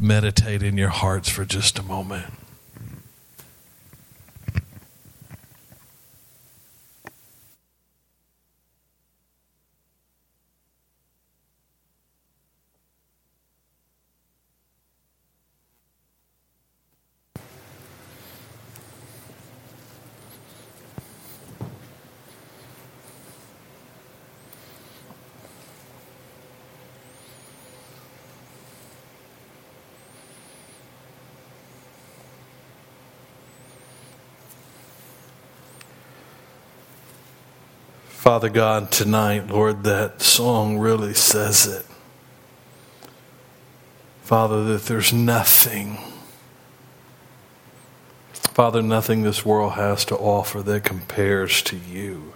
meditate in your hearts for just a moment. Father God, tonight, Lord, that song really says it. Father, that there's nothing, Father, nothing this world has to offer that compares to you.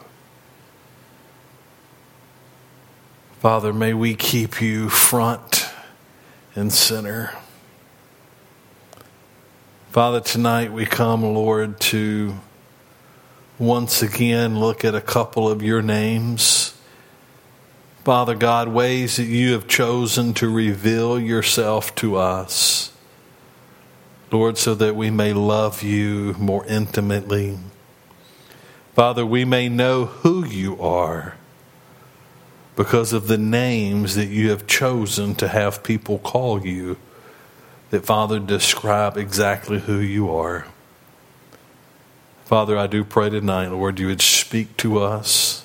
Father, may we keep you front and center. Father, tonight we come, Lord, to once again look at a couple of your names. Father God, ways that you have chosen to reveal yourself to us. Lord, so that we may love you more intimately. Father, we may know who you are because of the names that you have chosen to have people call you, that, Father, describe exactly who you are. Father, I do pray tonight, Lord, you would speak to us.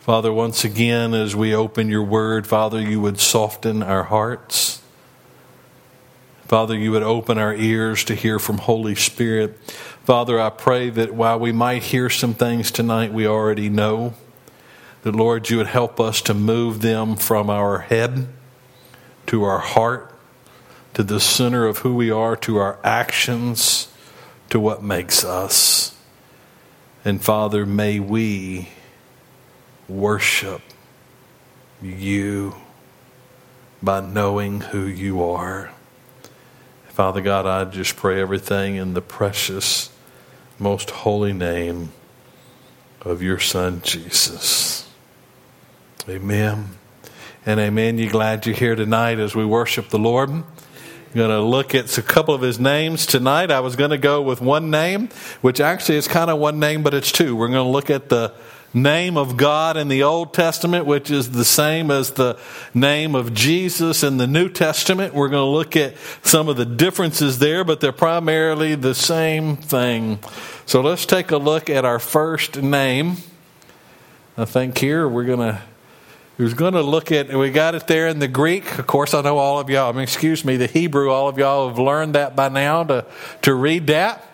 Father, once again, as we open your word, Father, you would soften our hearts. Father, you would open our ears to hear from Holy Spirit. Father, I pray that while we might hear some things tonight we already know, that Lord, you would help us to move them from our head to our heart, to the center of who we are, to our actions to what makes us. And Father, may we worship you by knowing who you are. Father God, I just pray everything in the precious, most holy name of your Son, Jesus. Amen. And amen. You glad you're here tonight as we worship the Lord? Going to look at a couple of his names tonight. I was going to go with one name, which actually is kind of one name, but it's two. We're going to look at the name of God in the Old Testament, which is the same as the name of Jesus in the New Testament. We're going to look at some of the differences there, but they're primarily the same thing. So let's take a look at our first name. I think here we're going to who's going to look at, we got it there in the Greek. Of course, I know all of y'all, I mean, excuse me, the Hebrew, all of y'all have learned that by now to, to read that.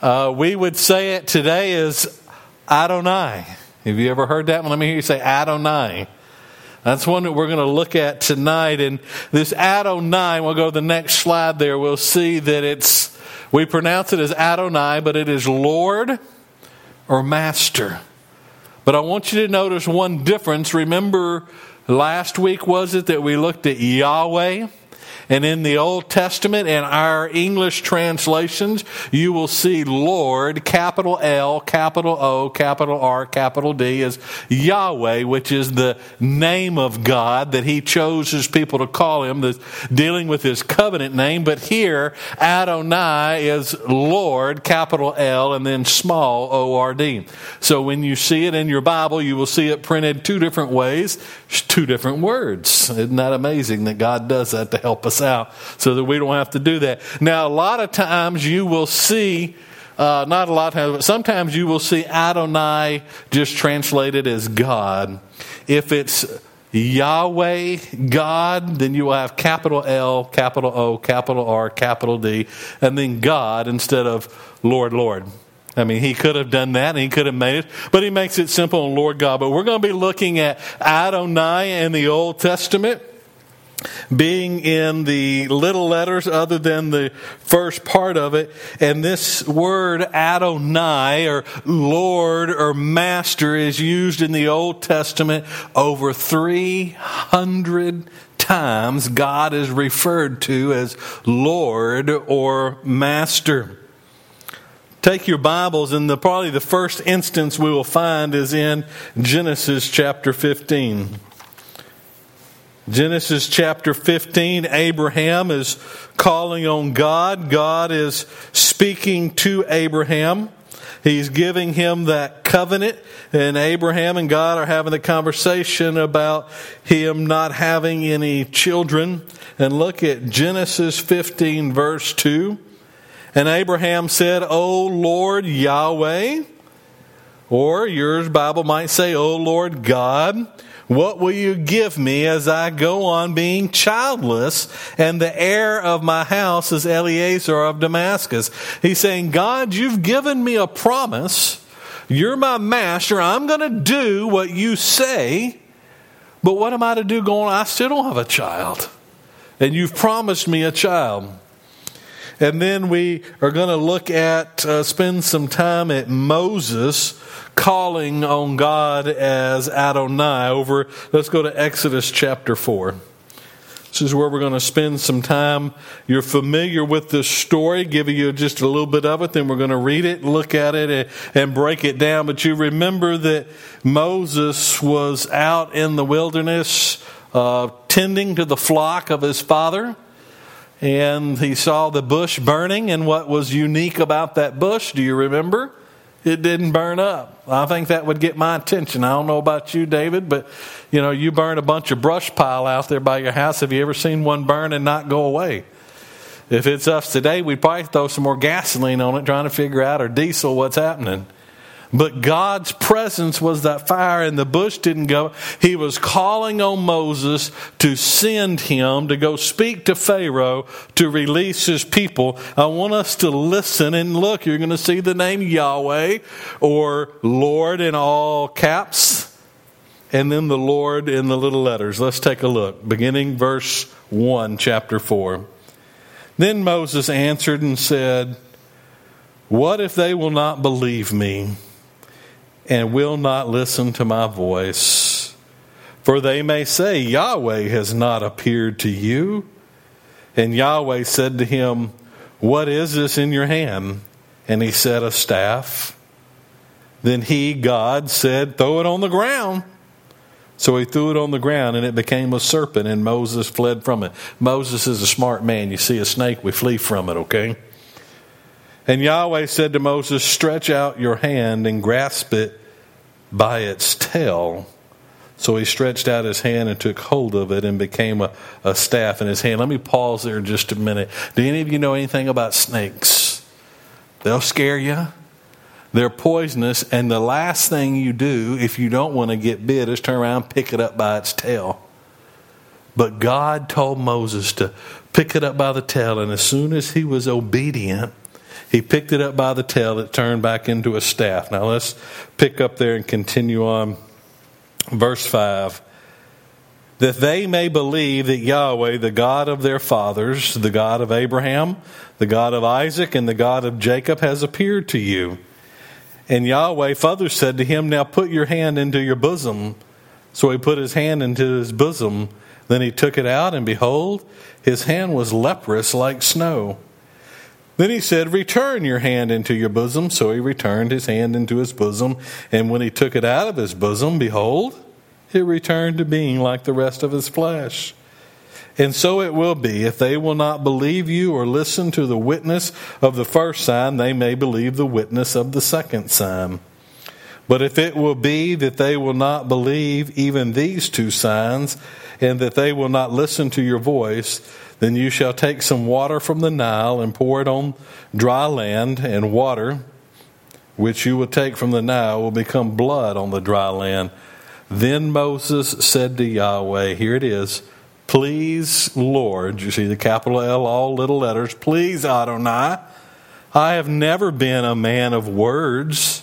Uh, we would say it today as Adonai. Have you ever heard that one? Let me hear you say Adonai. That's one that we're going to look at tonight. And this Adonai, we'll go to the next slide there, we'll see that it's, we pronounce it as Adonai, but it is Lord or Master. But I want you to notice one difference. Remember, last week was it that we looked at Yahweh? And in the Old Testament and our English translations, you will see Lord, capital L, capital O, capital R, capital D is Yahweh, which is the name of God that he chose his people to call him, dealing with his covenant name. But here, Adonai is Lord, capital L, and then small O R D. So when you see it in your Bible, you will see it printed two different ways, two different words. Isn't that amazing that God does that to help us out so that we don't have to do that. Now, a lot of times you will see, uh, not a lot of times, but sometimes you will see Adonai just translated as God. If it's Yahweh, God, then you will have capital L, capital O, capital R, capital D, and then God instead of Lord, Lord. I mean, he could have done that and he could have made it, but he makes it simple on Lord God. But we're going to be looking at Adonai in the Old Testament being in the little letters other than the first part of it. And this word Adonai or Lord or Master is used in the Old Testament over 300 times. God is referred to as Lord or Master. Take your Bibles, and the, probably the first instance we will find is in Genesis chapter 15. Genesis chapter 15, Abraham is calling on God. God is speaking to Abraham. He's giving him that covenant, and Abraham and God are having a conversation about him not having any children. And look at Genesis 15, verse 2. And Abraham said, O Lord Yahweh, or yours Bible might say, O Lord God, what will you give me as I go on being childless? And the heir of my house is Eliezer of Damascus. He's saying, God, you've given me a promise. You're my master. I'm going to do what you say. But what am I to do going? I still don't have a child. And you've promised me a child. And then we are going to look at, uh, spend some time at Moses calling on God as Adonai over, let's go to Exodus chapter 4. This is where we're going to spend some time. You're familiar with this story, giving you just a little bit of it, then we're going to read it, look at it, and break it down. But you remember that Moses was out in the wilderness uh, tending to the flock of his father and he saw the bush burning. And what was unique about that bush, do you remember? It didn't burn up. I think that would get my attention. I don't know about you, David, but you know, you burn a bunch of brush pile out there by your house. Have you ever seen one burn and not go away? If it's us today, we'd probably throw some more gasoline on it trying to figure out, or diesel, what's happening. But God's presence was that fire, and the bush didn't go. He was calling on Moses to send him to go speak to Pharaoh to release his people. I want us to listen and look. You're going to see the name Yahweh or Lord in all caps, and then the Lord in the little letters. Let's take a look. Beginning verse 1, chapter 4. Then Moses answered and said, What if they will not believe me? And will not listen to my voice. For they may say, Yahweh has not appeared to you. And Yahweh said to him, What is this in your hand? And he said, A staff. Then he, God, said, Throw it on the ground. So he threw it on the ground and it became a serpent, and Moses fled from it. Moses is a smart man. You see a snake, we flee from it, okay? And Yahweh said to Moses, Stretch out your hand and grasp it by its tail. So he stretched out his hand and took hold of it and became a, a staff in his hand. Let me pause there just a minute. Do any of you know anything about snakes? They'll scare you. They're poisonous, and the last thing you do if you don't want to get bit is turn around and pick it up by its tail. But God told Moses to pick it up by the tail, and as soon as he was obedient, he picked it up by the tail, it turned back into a staff. Now let's pick up there and continue on. Verse 5 that they may believe that Yahweh, the God of their fathers, the God of Abraham, the God of Isaac, and the God of Jacob, has appeared to you. And Yahweh further said to him, Now put your hand into your bosom. So he put his hand into his bosom. Then he took it out, and behold, his hand was leprous like snow. Then he said, Return your hand into your bosom. So he returned his hand into his bosom. And when he took it out of his bosom, behold, it returned to being like the rest of his flesh. And so it will be, if they will not believe you or listen to the witness of the first sign, they may believe the witness of the second sign. But if it will be that they will not believe even these two signs, and that they will not listen to your voice, then you shall take some water from the Nile and pour it on dry land, and water which you will take from the Nile will become blood on the dry land. Then Moses said to Yahweh, Here it is, please, Lord, you see the capital L, all little letters, please, Adonai. I have never been a man of words,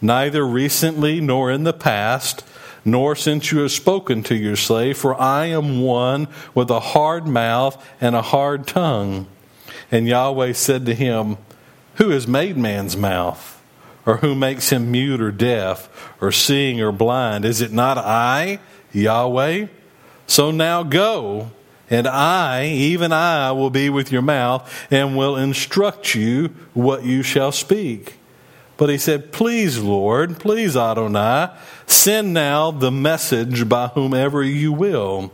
neither recently nor in the past nor since you have spoken to your slave, for I am one with a hard mouth and a hard tongue. And Yahweh said to him, Who has made man's mouth? Or who makes him mute or deaf, or seeing or blind? Is it not I, Yahweh? So now go, and I, even I, will be with your mouth, and will instruct you what you shall speak. But he said, Please, Lord, please, Adonai, send now the message by whomever you will.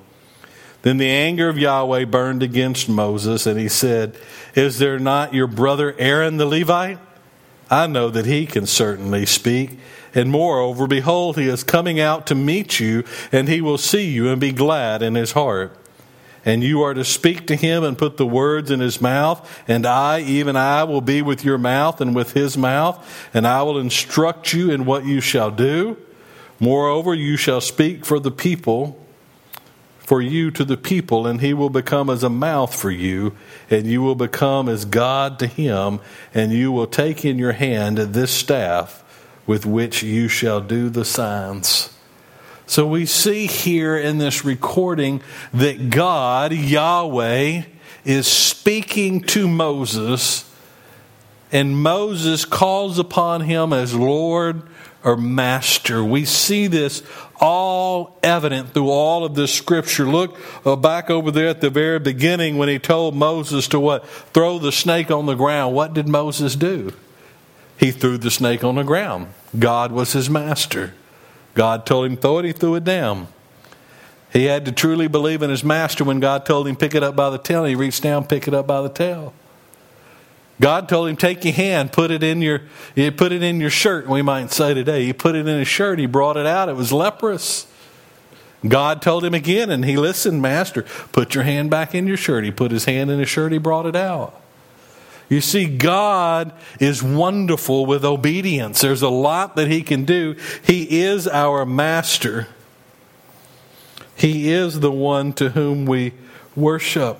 Then the anger of Yahweh burned against Moses, and he said, Is there not your brother Aaron the Levite? I know that he can certainly speak. And moreover, behold, he is coming out to meet you, and he will see you and be glad in his heart. And you are to speak to him and put the words in his mouth, and I, even I, will be with your mouth and with his mouth, and I will instruct you in what you shall do. Moreover, you shall speak for the people for you to the people, and he will become as a mouth for you, and you will become as God to him, and you will take in your hand this staff with which you shall do the signs. So we see here in this recording that God, Yahweh, is speaking to Moses, and Moses calls upon him as Lord or Master. We see this all evident through all of this scripture. Look back over there at the very beginning when he told Moses to what? Throw the snake on the ground. What did Moses do? He threw the snake on the ground. God was his master. God told him throw it, he threw it down. He had to truly believe in his master when God told him pick it up by the tail. He reached down, pick it up by the tail. God told him, take your hand, put it in your, you put it in your shirt. We might say today, he put it in his shirt. He brought it out. It was leprous. God told him again, and he listened, Master, put your hand back in your shirt. He put his hand in his shirt. He brought it out. You see, God is wonderful with obedience. There's a lot that he can do. He is our master. He is the one to whom we worship.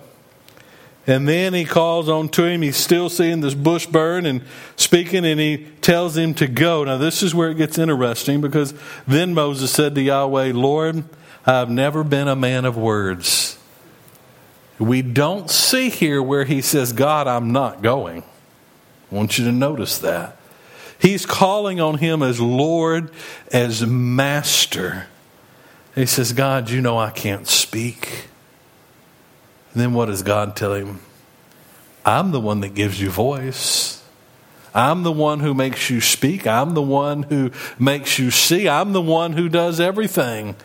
And then he calls on to him. He's still seeing this bush burn and speaking, and he tells him to go. Now, this is where it gets interesting because then Moses said to Yahweh, Lord, I've never been a man of words. We don't see here where he says, God, I'm not going. I want you to notice that. He's calling on him as Lord, as Master. He says, God, you know I can't speak. And then what does God tell him? I'm the one that gives you voice. I'm the one who makes you speak. I'm the one who makes you see. I'm the one who does everything.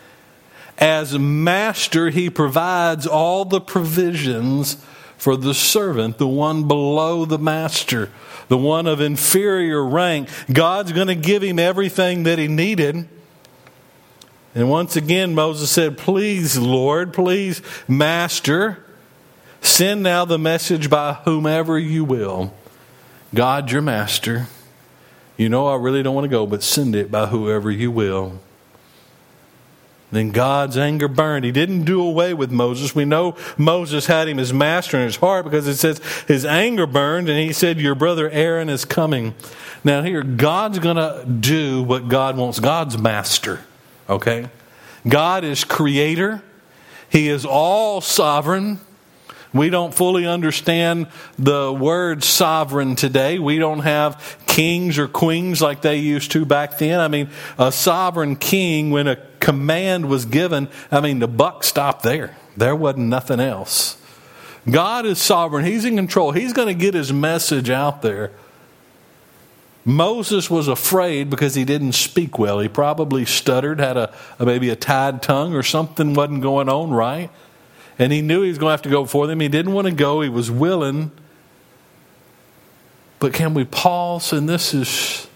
As master, he provides all the provisions for the servant, the one below the master, the one of inferior rank. God's going to give him everything that he needed. And once again, Moses said, Please, Lord, please, Master, Send now the message by whomever you will. God, your master. You know, I really don't want to go, but send it by whoever you will. Then God's anger burned. He didn't do away with Moses. We know Moses had him as master in his heart because it says his anger burned and he said, Your brother Aaron is coming. Now, here, God's going to do what God wants. God's master, okay? God is creator, He is all sovereign. We don't fully understand the word sovereign today. We don't have kings or queens like they used to back then. I mean, a sovereign king, when a command was given, I mean, the buck stopped there. There wasn't nothing else. God is sovereign. He's in control. He's going to get his message out there. Moses was afraid because he didn't speak well. He probably stuttered, had a, a maybe a tied tongue or something wasn't going on right and he knew he was going to have to go before them. He didn't want to go, he was willing. But can we pause? And this is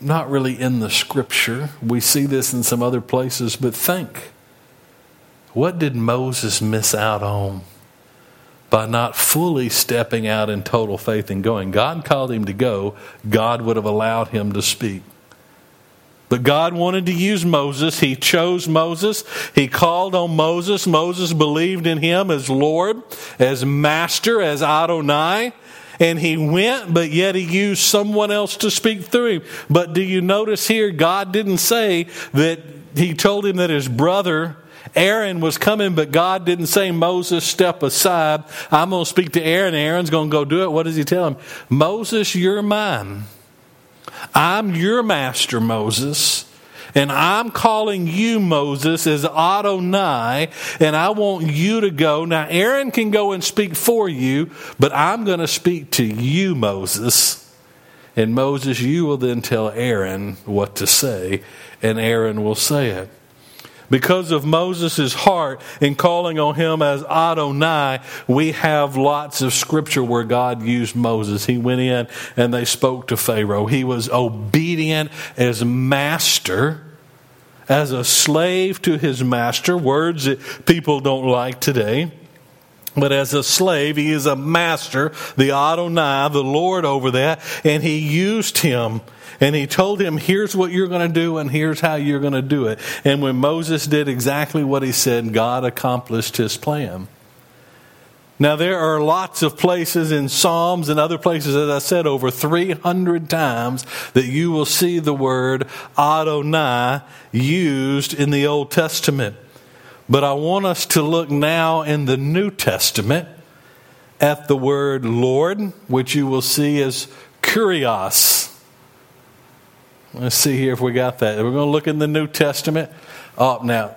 not really in the scripture. We see this in some other places, but think what did Moses miss out on by not fully stepping out in total faith and going? God called him to go, God would have allowed him to speak. But God wanted to use Moses. He chose Moses. He called on Moses. Moses believed in him as Lord, as Master, as Adonai. And he went, but yet he used someone else to speak through him. But do you notice here, God didn't say that he told him that his brother Aaron was coming, but God didn't say, Moses, step aside. I'm going to speak to Aaron. Aaron's going to go do it. What does he tell him? Moses, you're mine. I'm your master, Moses. And I'm calling you, Moses, as Adonai, and I want you to go. Now, Aaron can go and speak for you, but I'm going to speak to you, Moses. And Moses, you will then tell Aaron what to say, and Aaron will say it. Because of Moses' heart in calling on him as Adonai, we have lots of scripture where God used Moses. He went in and they spoke to Pharaoh. He was obedient as master, as a slave to his master, words that people don't like today. But as a slave, he is a master, the Adonai, the Lord over that, and he used him and he told him, here's what you're going to do and here's how you're going to do it. And when Moses did exactly what he said, God accomplished his plan. Now, there are lots of places in Psalms and other places, as I said, over 300 times that you will see the word Adonai used in the Old Testament. But I want us to look now in the New Testament at the word Lord, which you will see as kurios. Let's see here if we got that. We're going to look in the New Testament. Oh, now,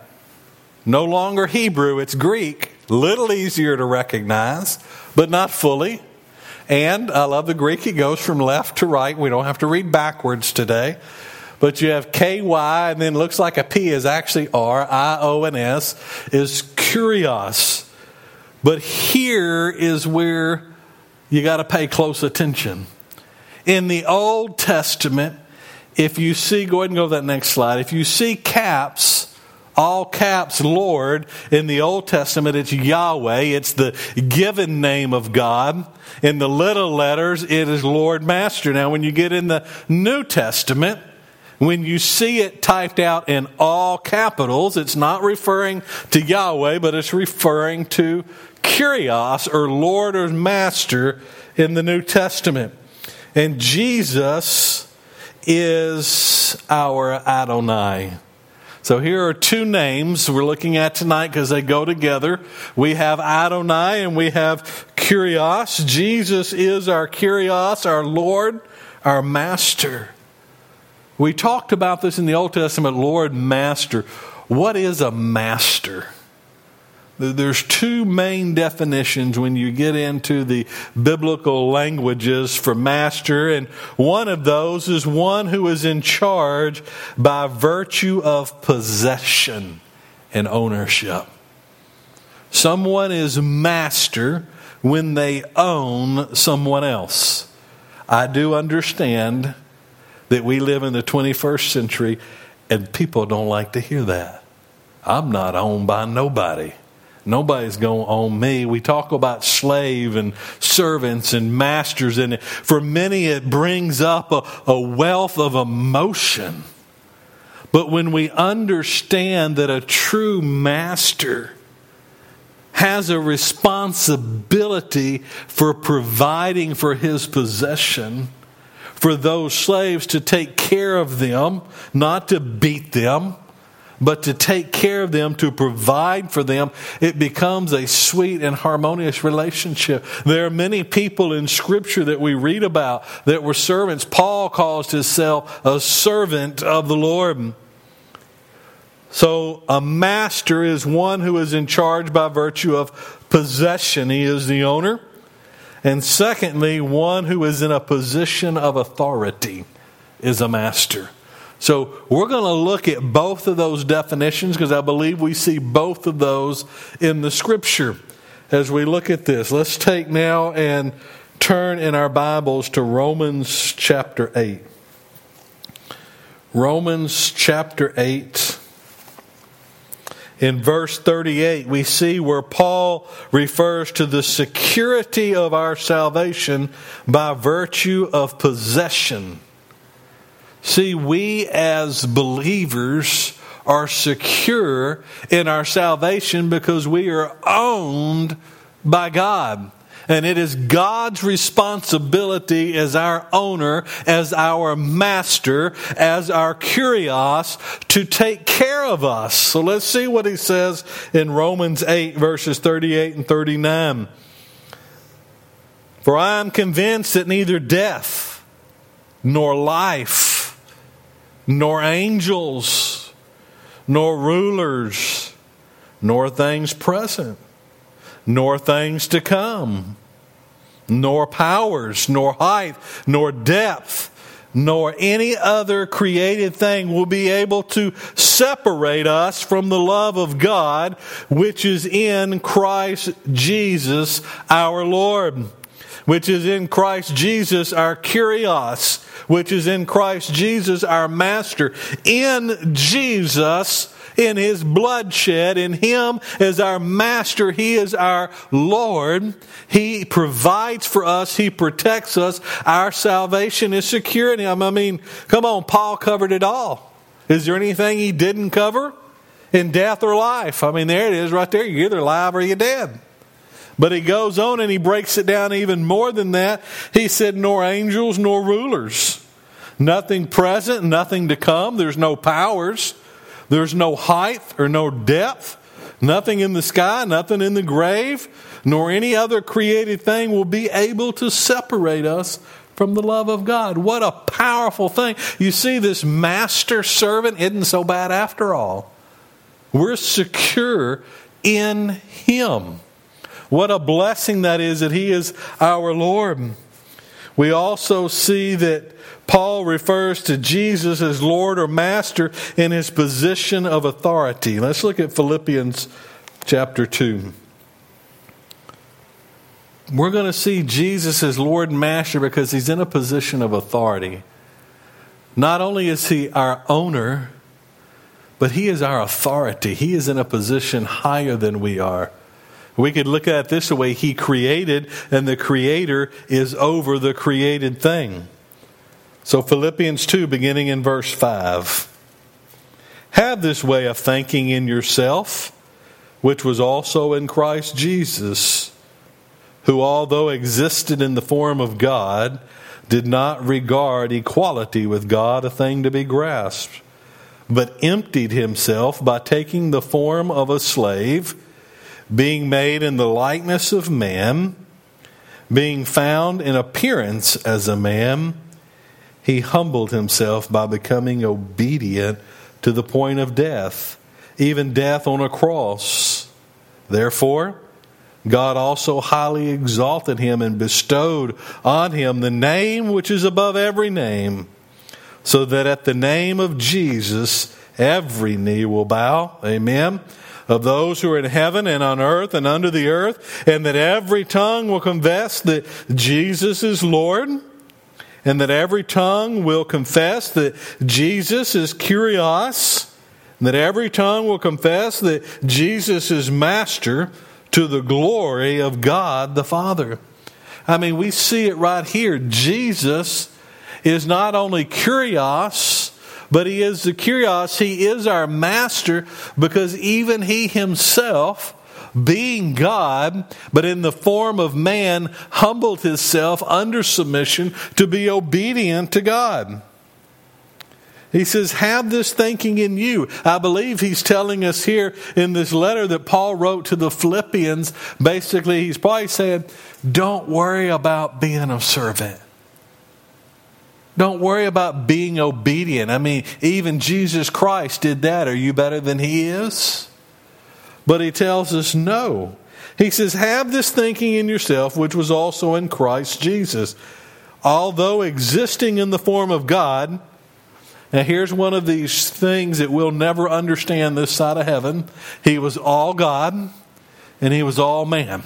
no longer Hebrew, it's Greek. Little easier to recognize, but not fully. And I love the Greek, it goes from left to right. We don't have to read backwards today. But you have KY, and then looks like a P is actually R, I O N S, is kurios. But here is where you got to pay close attention. In the Old Testament, if you see, go ahead and go to that next slide. If you see caps, all caps Lord in the Old Testament, it's Yahweh. It's the given name of God. In the little letters, it is Lord Master. Now, when you get in the New Testament, when you see it typed out in all capitals, it's not referring to Yahweh, but it's referring to Kurios or Lord or Master in the New Testament. And Jesus is our Adonai. So here are two names we're looking at tonight because they go together. We have Adonai and we have Kurios. Jesus is our Kurios, our Lord, our Master. We talked about this in the Old Testament, Lord, Master. What is a master? There's two main definitions when you get into the biblical languages for master, and one of those is one who is in charge by virtue of possession and ownership. Someone is master when they own someone else. I do understand that we live in the 21st century and people don't like to hear that. I'm not owned by nobody. Nobody's going to own me. We talk about slave and servants and masters, and for many it brings up a, a wealth of emotion. But when we understand that a true master has a responsibility for providing for his possession, for those slaves to take care of them, not to beat them, but to take care of them, to provide for them, it becomes a sweet and harmonious relationship. There are many people in Scripture that we read about that were servants. Paul calls himself a servant of the Lord. So, a master is one who is in charge by virtue of possession. He is the owner. And secondly, one who is in a position of authority is a master. So we're going to look at both of those definitions because I believe we see both of those in the scripture as we look at this. Let's take now and turn in our Bibles to Romans chapter 8. Romans chapter 8. In verse 38, we see where Paul refers to the security of our salvation by virtue of possession. See, we as believers are secure in our salvation because we are owned by God. And it is God's responsibility as our owner, as our master, as our kurios to take care of us. So let's see what he says in Romans 8, verses 38 and 39. For I am convinced that neither death nor life nor angels, nor rulers, nor things present, nor things to come, nor powers, nor height, nor depth, nor any other created thing will be able to separate us from the love of God which is in Christ Jesus our Lord. Which is in Christ Jesus our Kyrios, which is in Christ Jesus our Master. In Jesus, in his bloodshed, in him as our master. He is our Lord. He provides for us. He protects us. Our salvation is secure in him. I mean, come on, Paul covered it all. Is there anything he didn't cover? In death or life. I mean, there it is right there. You're either alive or you're dead. But he goes on and he breaks it down even more than that. He said, nor angels nor rulers. Nothing present, nothing to come. There's no powers. There's no height or no depth, nothing in the sky, nothing in the grave, nor any other created thing will be able to separate us from the love of God. What a powerful thing. You see, this master servant isn't so bad after all. We're secure in Him. What a blessing that is that He is our Lord. We also see that Paul refers to Jesus as Lord or Master in his position of authority. Let's look at Philippians chapter 2. We're going to see Jesus as Lord and Master because he's in a position of authority. Not only is he our owner, but he is our authority. He is in a position higher than we are. We could look at this way He created, and the Creator is over the created thing. So, Philippians 2, beginning in verse 5. Have this way of thinking in yourself, which was also in Christ Jesus, who, although existed in the form of God, did not regard equality with God a thing to be grasped, but emptied himself by taking the form of a slave, being made in the likeness of man, being found in appearance as a man he humbled himself by becoming obedient to the point of death, even death on a cross. Therefore, God also highly exalted him and bestowed on him the name which is above every name, so that at the name of Jesus every knee will bow. Amen. Of those who are in heaven and on earth and under the earth, and that every tongue will confess that Jesus is Lord and that every tongue will confess that Jesus is Kyrios, and that every tongue will confess that Jesus is Master to the glory of God the Father. I mean, we see it right here. Jesus is not only Kyrios, but he is the Kyrios. He is our Master because even he himself being God, but in the form of man, humbled himself under submission to be obedient to God. He says, Have this thinking in you. I believe he's telling us here in this letter that Paul wrote to the Philippians. Basically, he's probably saying, Don't worry about being a servant. Don't worry about being obedient. I mean, even Jesus Christ did that. Are you better than he is? But he tells us no. He says, Have this thinking in yourself, which was also in Christ Jesus. Although existing in the form of God, now here's one of these things that we'll never understand this side of heaven. He was all God and he was all man.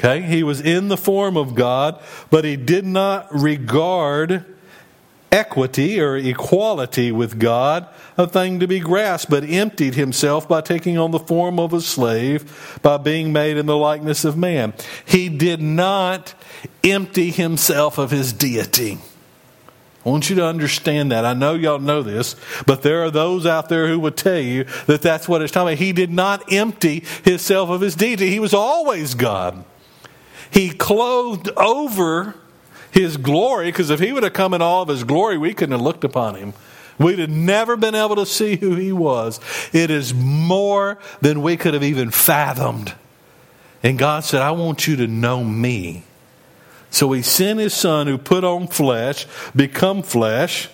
Okay? He was in the form of God, but he did not regard equity or equality with God a thing to be grasped, but emptied himself by taking on the form of a slave, by being made in the likeness of man. He did not empty himself of his deity. I want you to understand that. I know y'all know this, but there are those out there who would tell you that that's what it's talking about. He did not empty himself of his deity. He was always God. He clothed over his glory, because if he would have come in all of his glory, we couldn't have looked upon him. We'd have never been able to see who he was. It is more than we could have even fathomed. And God said, I want you to know me. So he sent his son who put on flesh, become flesh.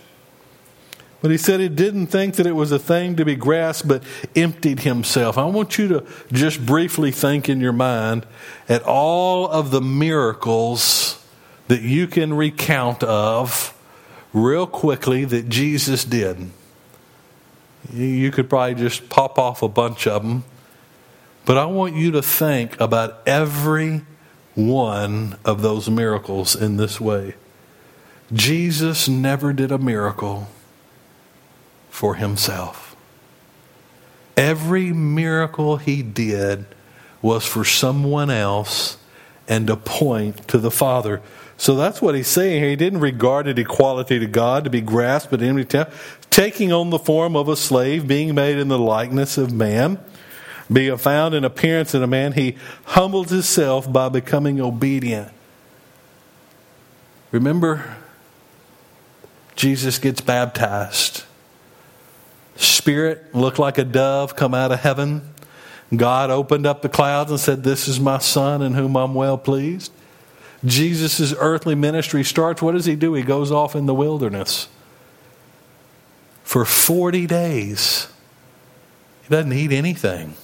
But he said he didn't think that it was a thing to be grasped, but emptied himself. I want you to just briefly think in your mind at all of the miracles that you can recount of real quickly that Jesus did. You could probably just pop off a bunch of them. But I want you to think about every one of those miracles in this way. Jesus never did a miracle for himself. Every miracle he did was for someone else and to point to the Father. So that's what he's saying here. He didn't regard it equality to God to be grasped at any time, taking on the form of a slave, being made in the likeness of man, being found in appearance in a man, he humbled himself by becoming obedient. Remember, Jesus gets baptized. Spirit looked like a dove come out of heaven. God opened up the clouds and said, This is my son in whom I'm well pleased. Jesus' earthly ministry starts. What does he do? He goes off in the wilderness for 40 days. He doesn't eat anything.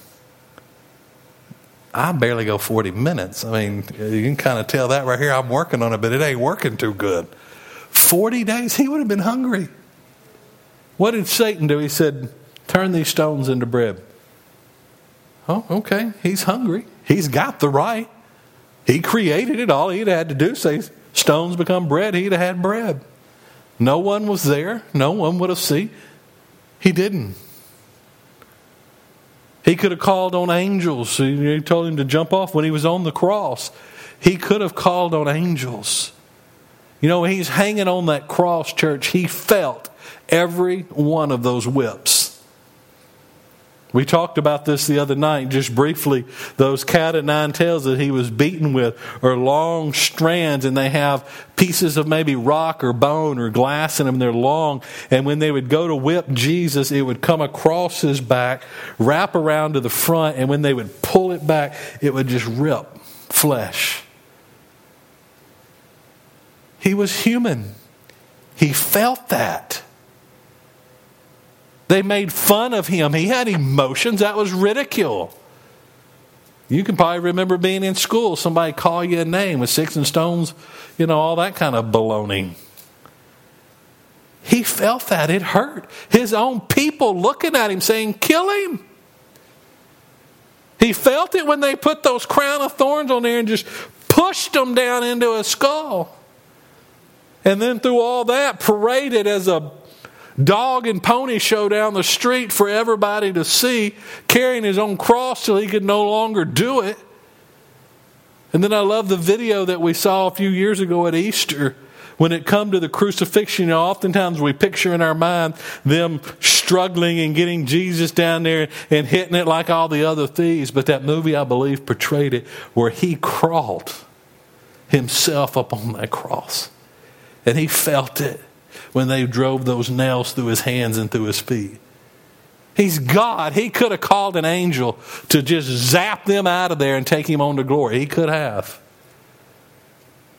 I barely go 40 minutes. I mean, you can kind of tell that right here. I'm working on it, but it ain't working too good. 40 days, he would have been hungry. What did Satan do? He said, Turn these stones into bread. Oh, okay. He's hungry. He's got the right. He created it. All he'd had to do say stones become bread, he'd have had bread. No one was there. No one would have seen. He didn't. He could have called on angels. He told him to jump off when he was on the cross. He could have called on angels. You know, he's hanging on that cross, church. He felt every one of those whips. We talked about this the other night, just briefly. Those cat o' nine tails that he was beaten with are long strands, and they have pieces of maybe rock or bone or glass in them. They're long. And when they would go to whip Jesus, it would come across his back, wrap around to the front, and when they would pull it back, it would just rip flesh. He was human, he felt that. They made fun of him. He had emotions. That was ridicule. You can probably remember being in school, somebody call you a name with sticks and stones, you know, all that kind of baloney. He felt that. It hurt. His own people looking at him saying, Kill him. He felt it when they put those crown of thorns on there and just pushed him down into his skull. And then through all that, paraded as a dog and pony show down the street for everybody to see, carrying his own cross till he could no longer do it. And then I love the video that we saw a few years ago at Easter. When it come to the crucifixion, oftentimes we picture in our mind them struggling and getting Jesus down there and hitting it like all the other thieves. But that movie, I believe, portrayed it where he crawled himself up on that cross. And he felt it when they drove those nails through his hands and through his feet. He's God. He could have called an angel to just zap them out of there and take him on to glory. He could have.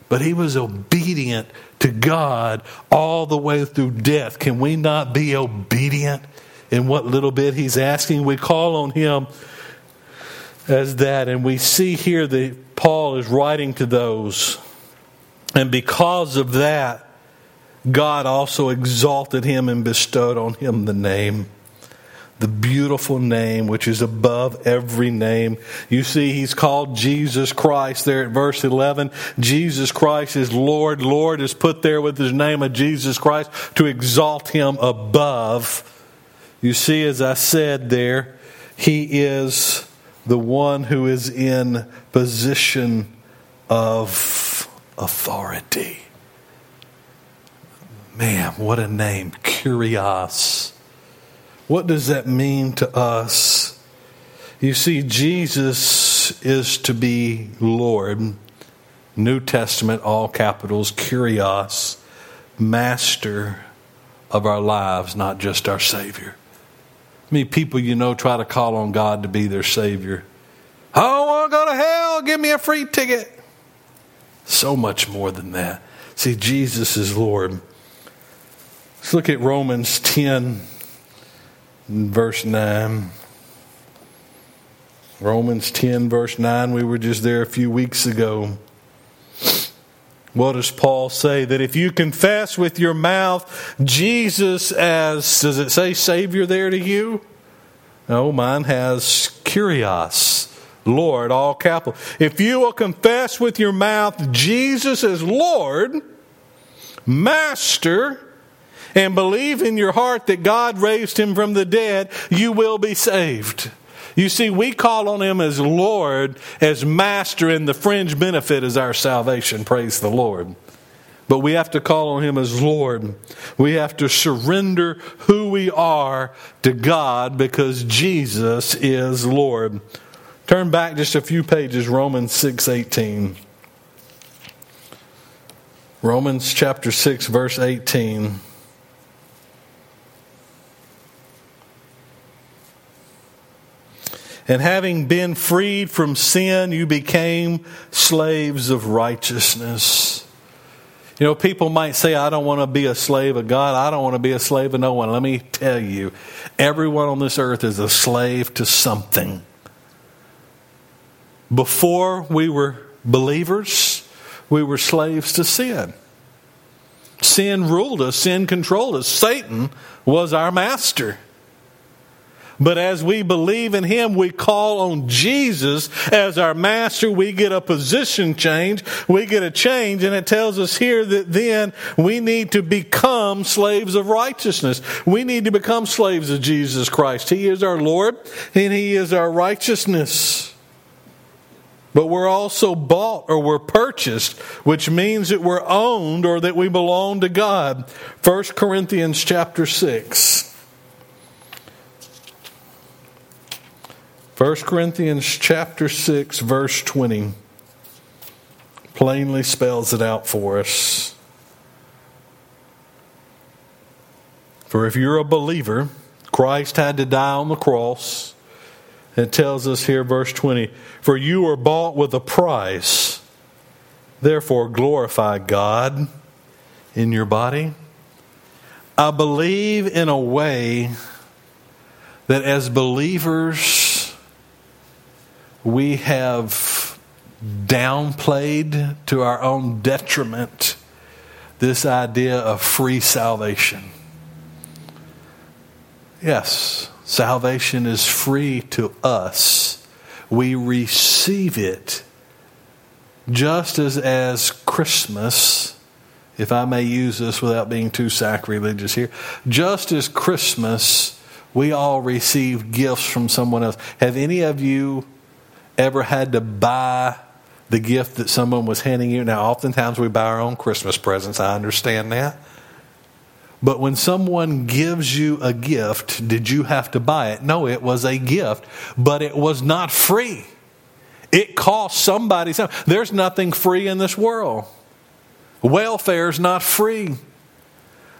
But he was obedient to God all the way through death. Can we not be obedient in what little bit he's asking? We call on him as that. And we see here that Paul is writing to those. And because of that, God also exalted him and bestowed on him the name, the beautiful name which is above every name. You see, he's called Jesus Christ there at verse 11. Jesus Christ is Lord. Lord is put there with his name of Jesus Christ to exalt him above. You see, as I said there, he is the one who is in position of authority. Man, what a name. Kyrios. What does that mean to us? You see, Jesus is to be Lord. New Testament, all capitals, Kyrios, master of our lives, not just our Savior. I mean, people you know try to call on God to be their Savior. Oh I don't want to go to hell. Give me a free ticket. So much more than that. See, Jesus is Lord. Let's look at Romans 10, verse 9. Romans 10, verse 9. We were just there a few weeks ago. What does Paul say? That if you confess with your mouth Jesus as, does it say Savior there to you? No, mine has Kyrios, Lord, all capital. If you will confess with your mouth Jesus as Lord, Master, and believe in your heart that God raised him from the dead, you will be saved. You see, we call on him as Lord, as Master, and the fringe benefit is our salvation. Praise the Lord. But we have to call on him as Lord. We have to surrender who we are to God because Jesus is Lord. Turn back just a few pages, Romans 6 18. Romans chapter 6, verse 18. And having been freed from sin, you became slaves of righteousness. You know, people might say, I don't want to be a slave of God. I don't want to be a slave of no one. Let me tell you, everyone on this earth is a slave to something. Before we were believers, we were slaves to sin. Sin ruled us, sin controlled us. Satan was our master. But as we believe in Him, we call on Jesus as our master. We get a position change. We get a change. And it tells us here that then we need to become slaves of righteousness. We need to become slaves of Jesus Christ. He is our Lord and He is our righteousness. But we're also bought or we're purchased, which means that we're owned or that we belong to God. 1 Corinthians chapter 6. 1 Corinthians chapter 6 verse 20 plainly spells it out for us. For if you're a believer, Christ had to die on the cross. It tells us here, verse 20, For you were bought with a price. Therefore, glorify God in your body. I believe in a way that as believers, we have downplayed to our own detriment this idea of free salvation. Yes, salvation is free to us. We receive it just as as Christmas, if I may use this without being too sacrilegious here, just as Christmas, we all receive gifts from someone else. Have any of you ever had to buy the gift that someone was handing you. Now, oftentimes we buy our own Christmas presents. I understand that. But when someone gives you a gift, did you have to buy it? No, it was a gift, but it was not free. It cost somebody something. There's nothing free in this world. Welfare is not free.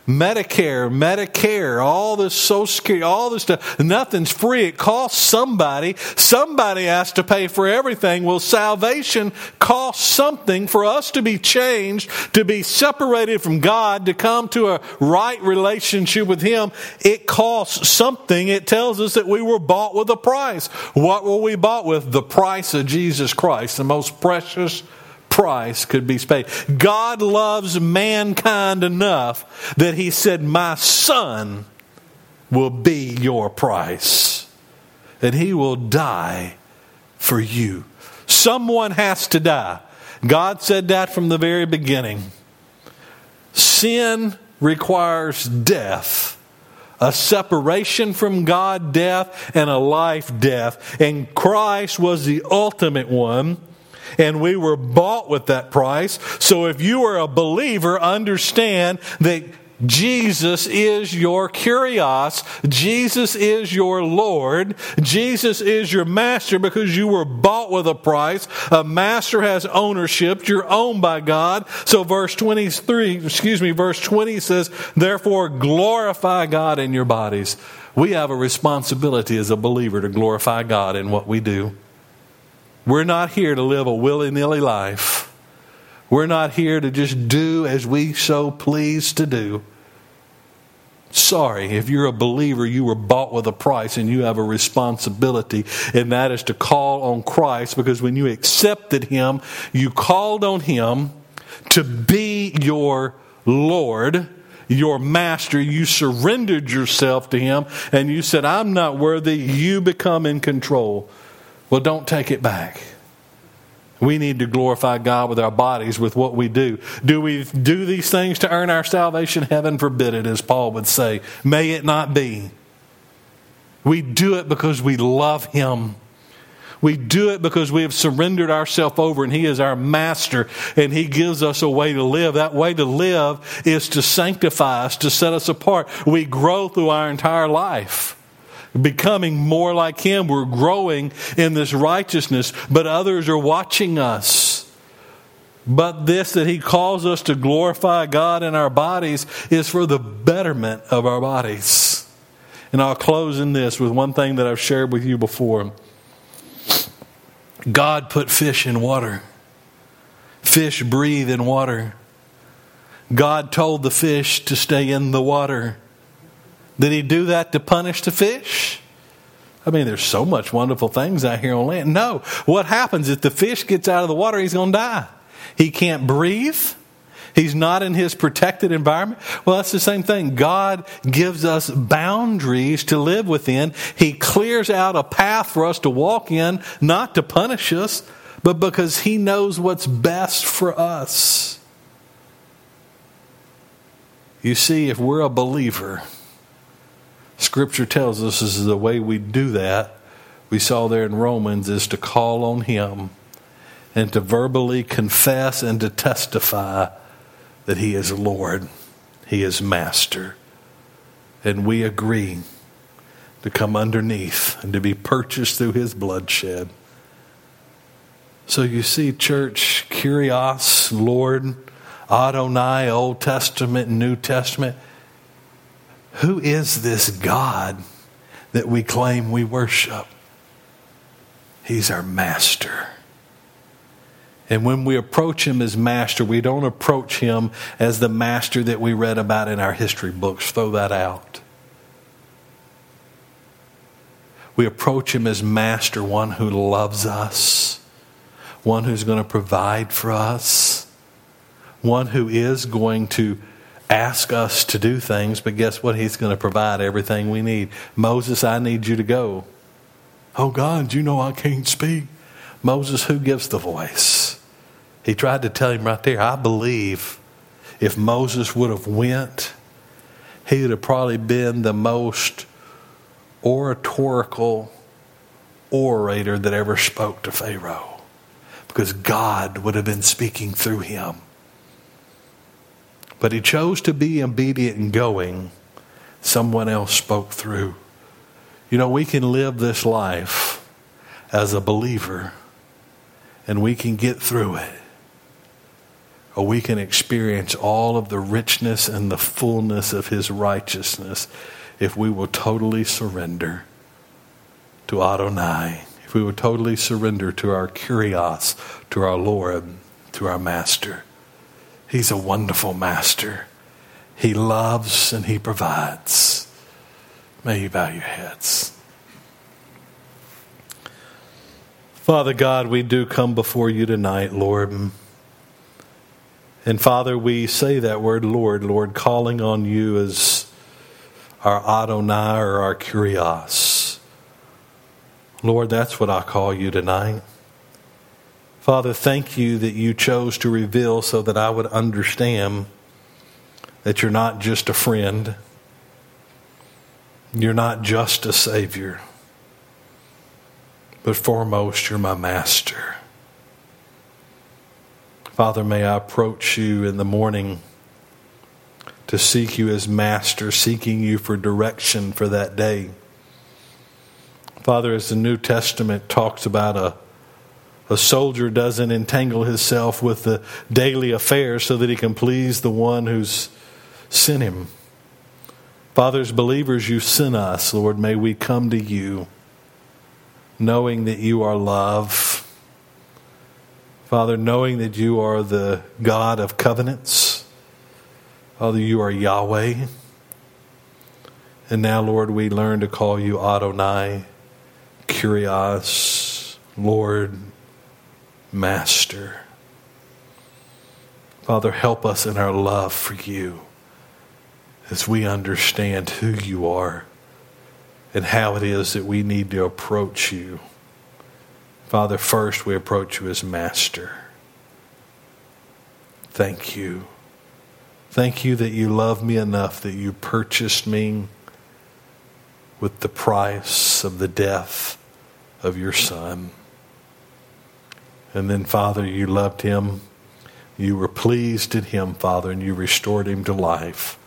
Medicare, Medicare, all this Social Security, all this stuff, nothing's free. It costs somebody. Somebody has to pay for everything. Well, salvation costs something for us to be changed, to be separated from God, to come to a right relationship with Him. It costs something. It tells us that we were bought with a price. What were we bought with? The price of Jesus Christ, the most precious price could be paid. God loves mankind enough that He said, My son will be your price, and He will die for you. Someone has to die. God said that from the very beginning. Sin requires death a separation from God death and a life death. And Christ was the ultimate one and we were bought with that price. So if you are a believer, understand that Jesus is your Kyrios. Jesus is your Lord. Jesus is your master because you were bought with a price. A master has ownership. You're owned by God. So verse 23, excuse me, verse 20 says, therefore glorify God in your bodies. We have a responsibility as a believer to glorify God in what we do. We're not here to live a willy nilly life. We're not here to just do as we so please to do. Sorry, if you're a believer, you were bought with a price and you have a responsibility, and that is to call on Christ because when you accepted Him, you called on Him. to be your Lord, your master. You surrendered yourself to him and you said, I'm not worthy. You become in control. Well, don't take it back. We need to glorify God with our bodies, with what we do. Do we do these things to earn our salvation? Heaven forbid it, as Paul would say. May it not be. We do it because we love Him. We do it because we have surrendered ourselves over and He is our master and He gives us a way to live. That way to live is to sanctify us, to set us apart. We grow through our entire life becoming more like Him. We're growing in this righteousness, but others are watching us. But this that He calls us to glorify God in our bodies is for the betterment of our bodies. And I'll close in this with one thing that I've shared with you before. God put fish in water. Fish breathe in water. God told the fish to stay in the water. Did he do that to punish the fish? I mean, there's so much wonderful things out here on land. No. What happens if the fish gets out of the water, he's going to die. He can't breathe. He's not in his protected environment. Well, that's the same thing. God gives us boundaries to live within. He clears out a path for us to walk in, not to punish us, but because He knows what's best for us. You see, if we're a believer, Scripture tells us this is the way we do that. We saw there in Romans is to call on Him and to verbally confess and to testify that He is Lord, He is Master. And we agree to come underneath and to be purchased through His bloodshed. So you see, church, Kyrios, Lord, Adonai, Old Testament, New Testament, who is this God that we claim we worship? He's our master. And when we approach him as master, we don't approach him as the master that we read about in our history books. Throw that out. We approach him as master, one who loves us, one who's going to provide for us, one who is going to ask us to do things, but guess what? He's going to provide everything we need. Moses, I need you to go. Oh, God, you know I can't speak. Moses, who gives the voice? He tried to tell him right there, I believe if Moses would have went, he would have probably been the most oratorical orator that ever spoke to Pharaoh because God would have been speaking through him. But he chose to be obedient and going. Someone else spoke through. You know, we can live this life as a believer and we can get through it. Or we can experience all of the richness and the fullness of his righteousness if we will totally surrender to Adonai, if we will totally surrender to our Kyrios, to our Lord, to our Master. He's a wonderful master. He loves and he provides. May you bow your heads. Father God, we do come before you tonight, Lord. And Father, we say that word, Lord, Lord, calling on you as our Adonai or our Kyrios. Lord, that's what I call you tonight. Father, thank you that you chose to reveal so that I would understand that you're not just a friend, you're not just a Savior, but foremost, you're my Master. Father, may I approach you in the morning to seek you as Master, seeking you for direction for that day. Father, as the New Testament talks about a a soldier doesn't entangle himself with the daily affairs so that he can please the one who's sent him. Fathers, believers, you sent us, Lord. May we come to you knowing that you are love. Father, knowing that you are the God of covenants. Father, you are Yahweh. And now, Lord, we learn to call you Adonai, Kyrios, Lord, Master. Father, help us in our love for you as we understand who you are and how it is that we need to approach you. Father, first we approach you as Master. Thank you. Thank you that you love me enough that you purchased me with the price of the death of your Son. And then, Father, you loved him. You were pleased in him, Father, and you restored him to life.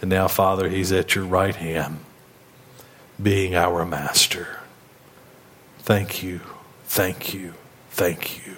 And now, Father, he's at your right hand, being our master. Thank you, thank you, thank you.